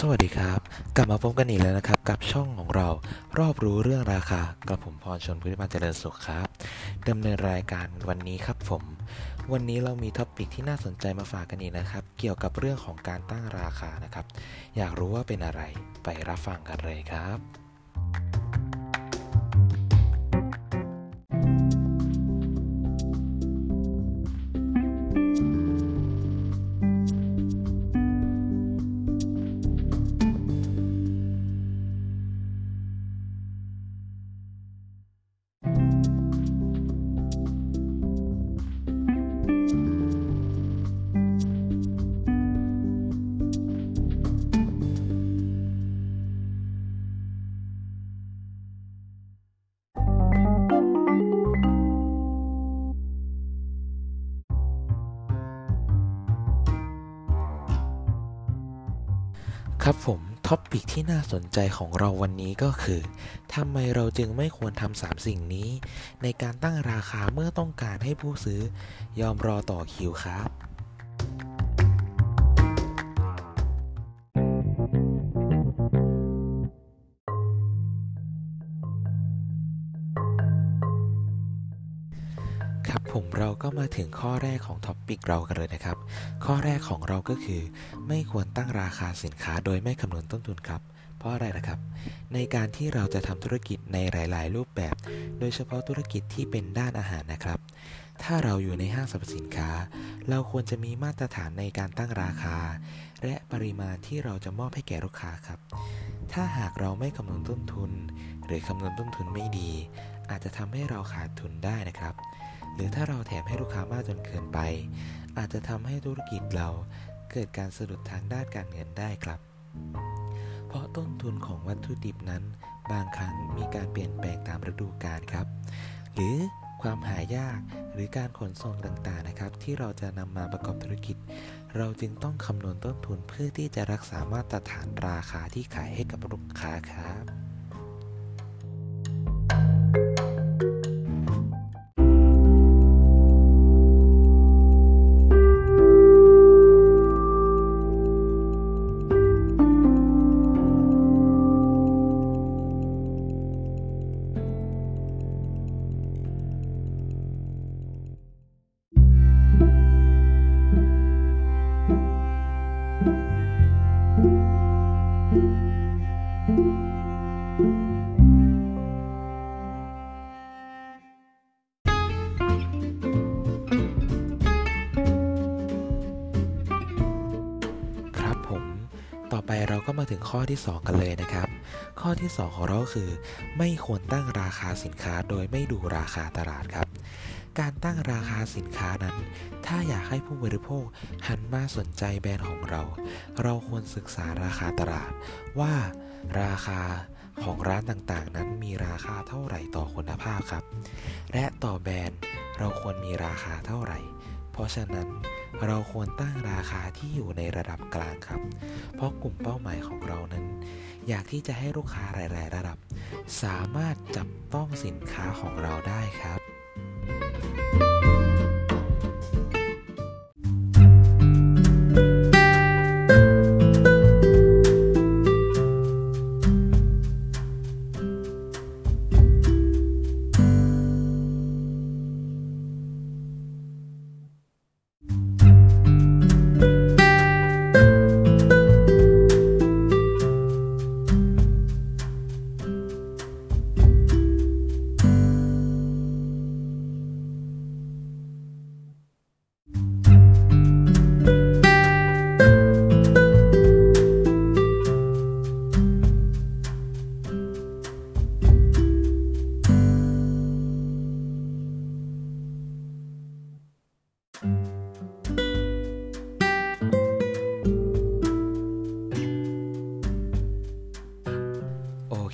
สวัสดีครับ กลับมาพบกันอีกแล้วนะครับ กับช่องของเรารอบรู้เรื่องราคากับผมพรชนพุทธิพันธ์เจริญสุขครับดำเนินรายการวันนี้ครับผม วันนี้เรามีท็อปิกที่น่าสนใจมาฝากกันอีกนะครับ เกี่ยวกับเรื่องของการตั้งราคานะครับ อยากรู้ว่าเป็นอะไรไปรับฟังกันเลยครับ ครับผม topic ที่น่าสนใจของเราวันนี้ก็คือทำไมเราจึงไม่ควรทำสามสิ่งนี้ ในการตั้งราคาเมื่อต้องการให้ผู้ซื้อยอมรอต่อคิวครับ ครับผมเราก็มาถึงข้อแรกของ topic เรากันเลยนะครับ ข้อแรกของเราก็คือ ไม่ควรตั้งราคาสินค้าโดยไม่คำนวณต้นทุนครับ เพราะอะไรนะครับ ในการที่เราจะทำธุรกิจในหลาย ๆ รูปแบบ โดยเฉพาะธุรกิจที่เป็นด้านอาหารนะครับ ถ้าเราอยู่ในห้างสรรพสินค้า เราควรจะมีมาตรฐานในการตั้งราคา และปริมาณที่เราจะมอบให้แก่ลูกค้าครับ ถ้าหากเราไม่คำนวณต้นทุน หรือคำนวณต้นทุนไม่ดี อาจจะทำให้เราขาดทุนได้นะครับ หรือถ้าเราแถมให้ลูกค้ามากจนเกินไป อาจจะทำให้ธุรกิจเราเกิดการสะดุดทางด้านการเงินได้ครับ เพราะต้นทุนของวัตถุดิบนั้น บางครั้งมีการเปลี่ยนแปลงตามฤดูกาลครับ หรือความหายากหรือการขนส่งต่างๆนะครับ ที่เราจะนำมาประกอบธุรกิจ เราจึงต้องคำนวณต้นทุนเพื่อที่จะรักษามาตรฐานราคาที่ขายให้กับลูกค้าครับ ถึงข้อที่ 2 กันเลยนะครับ ข้อที่ 2 ของเราคือ ไม่ควรตั้งราคาสินค้าโดยไม่ดูราคาตลาดครับ การตั้งราคาสินค้านั้น ถ้าอยากให้ผู้บริโภคหันมาสนใจแบรนด์ของเรา เราควรศึกษาราคาตลาด ว่าราคาของร้านต่างๆ นั้นมีราคาเท่าไหร่ต่อคุณภาพครับ และต่อแบรนด์เราควรมีราคาเท่าไหร่ เพราะฉะนั้นเราควรตั้งราคาที่อยู่ในระดับกลางครับ เพราะกลุ่มเป้าหมายของเรานั้น อยากที่จะให้ลูกค้าหลาย ๆ ระดับ สามารถจับต้องสินค้าของเราได้ครับ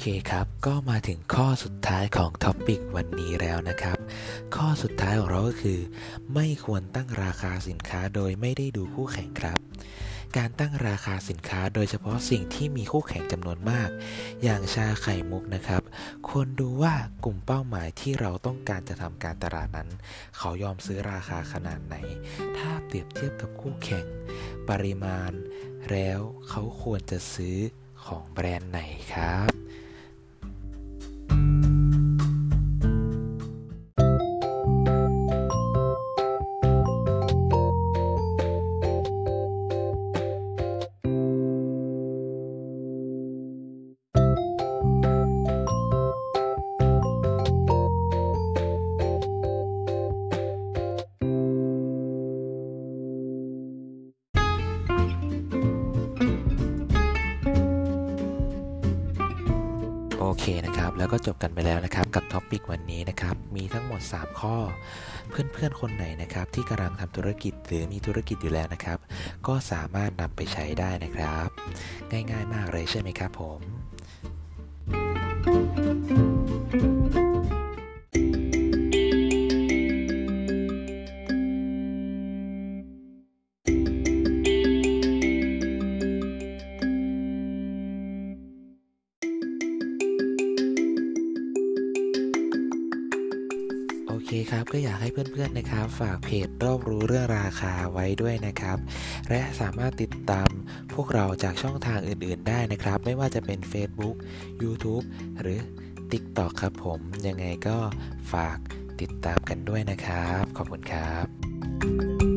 เคครับ ก็มาถึงข้อสุดท้ายของท็อปิกวันนี้แล้วนะครับ ข้อสุดท้ายของเราก็คือ ไม่ควรตั้งราคาสินค้าโดยไม่ได้ดูคู่แข่งครับ การตั้งราคาสินค้าโดยเฉพาะสิ่งที่มีคู่แข่งจำนวนมาก อย่างชาไข่มุกนะครับ ควรดูว่ากลุ่มเป้าหมายที่เราต้องการจะทำการตลาดนั้น เขายอมซื้อราคาขนาดไหน ถ้าเปรียบเทียบกับคู่แข่ง ปริมาณ แล้วเขาควรจะซื้อของแบรนด์ไหนครับ เคนะครับแล้วก็จบกันไปแล้วนะครับกับท็อปิกวันนี้นะครับมีทั้งหมด 3 ข้อ เพื่อนๆคนไหนนะครับที่กำลังทำธุรกิจหรือมีธุรกิจอยู่แล้วนะครับ ก็สามารถนำไปใช้ได้นะครับ ง่ายๆมากเลยใช่ไหมครับผม เคครับก็อยากให้เพื่อนๆนะครับ ฝากเพจรอบรู้เรื่องราคาไว้ด้วยนะครับ และสามารถติดตามพวกเราจากช่องทางอื่นๆได้นะครับ ไม่ว่าจะเป็น Facebook YouTube หรือ TikTok ครับผม ยังไงก็ฝากติดตามกันด้วยนะครับ ขอบคุณครับ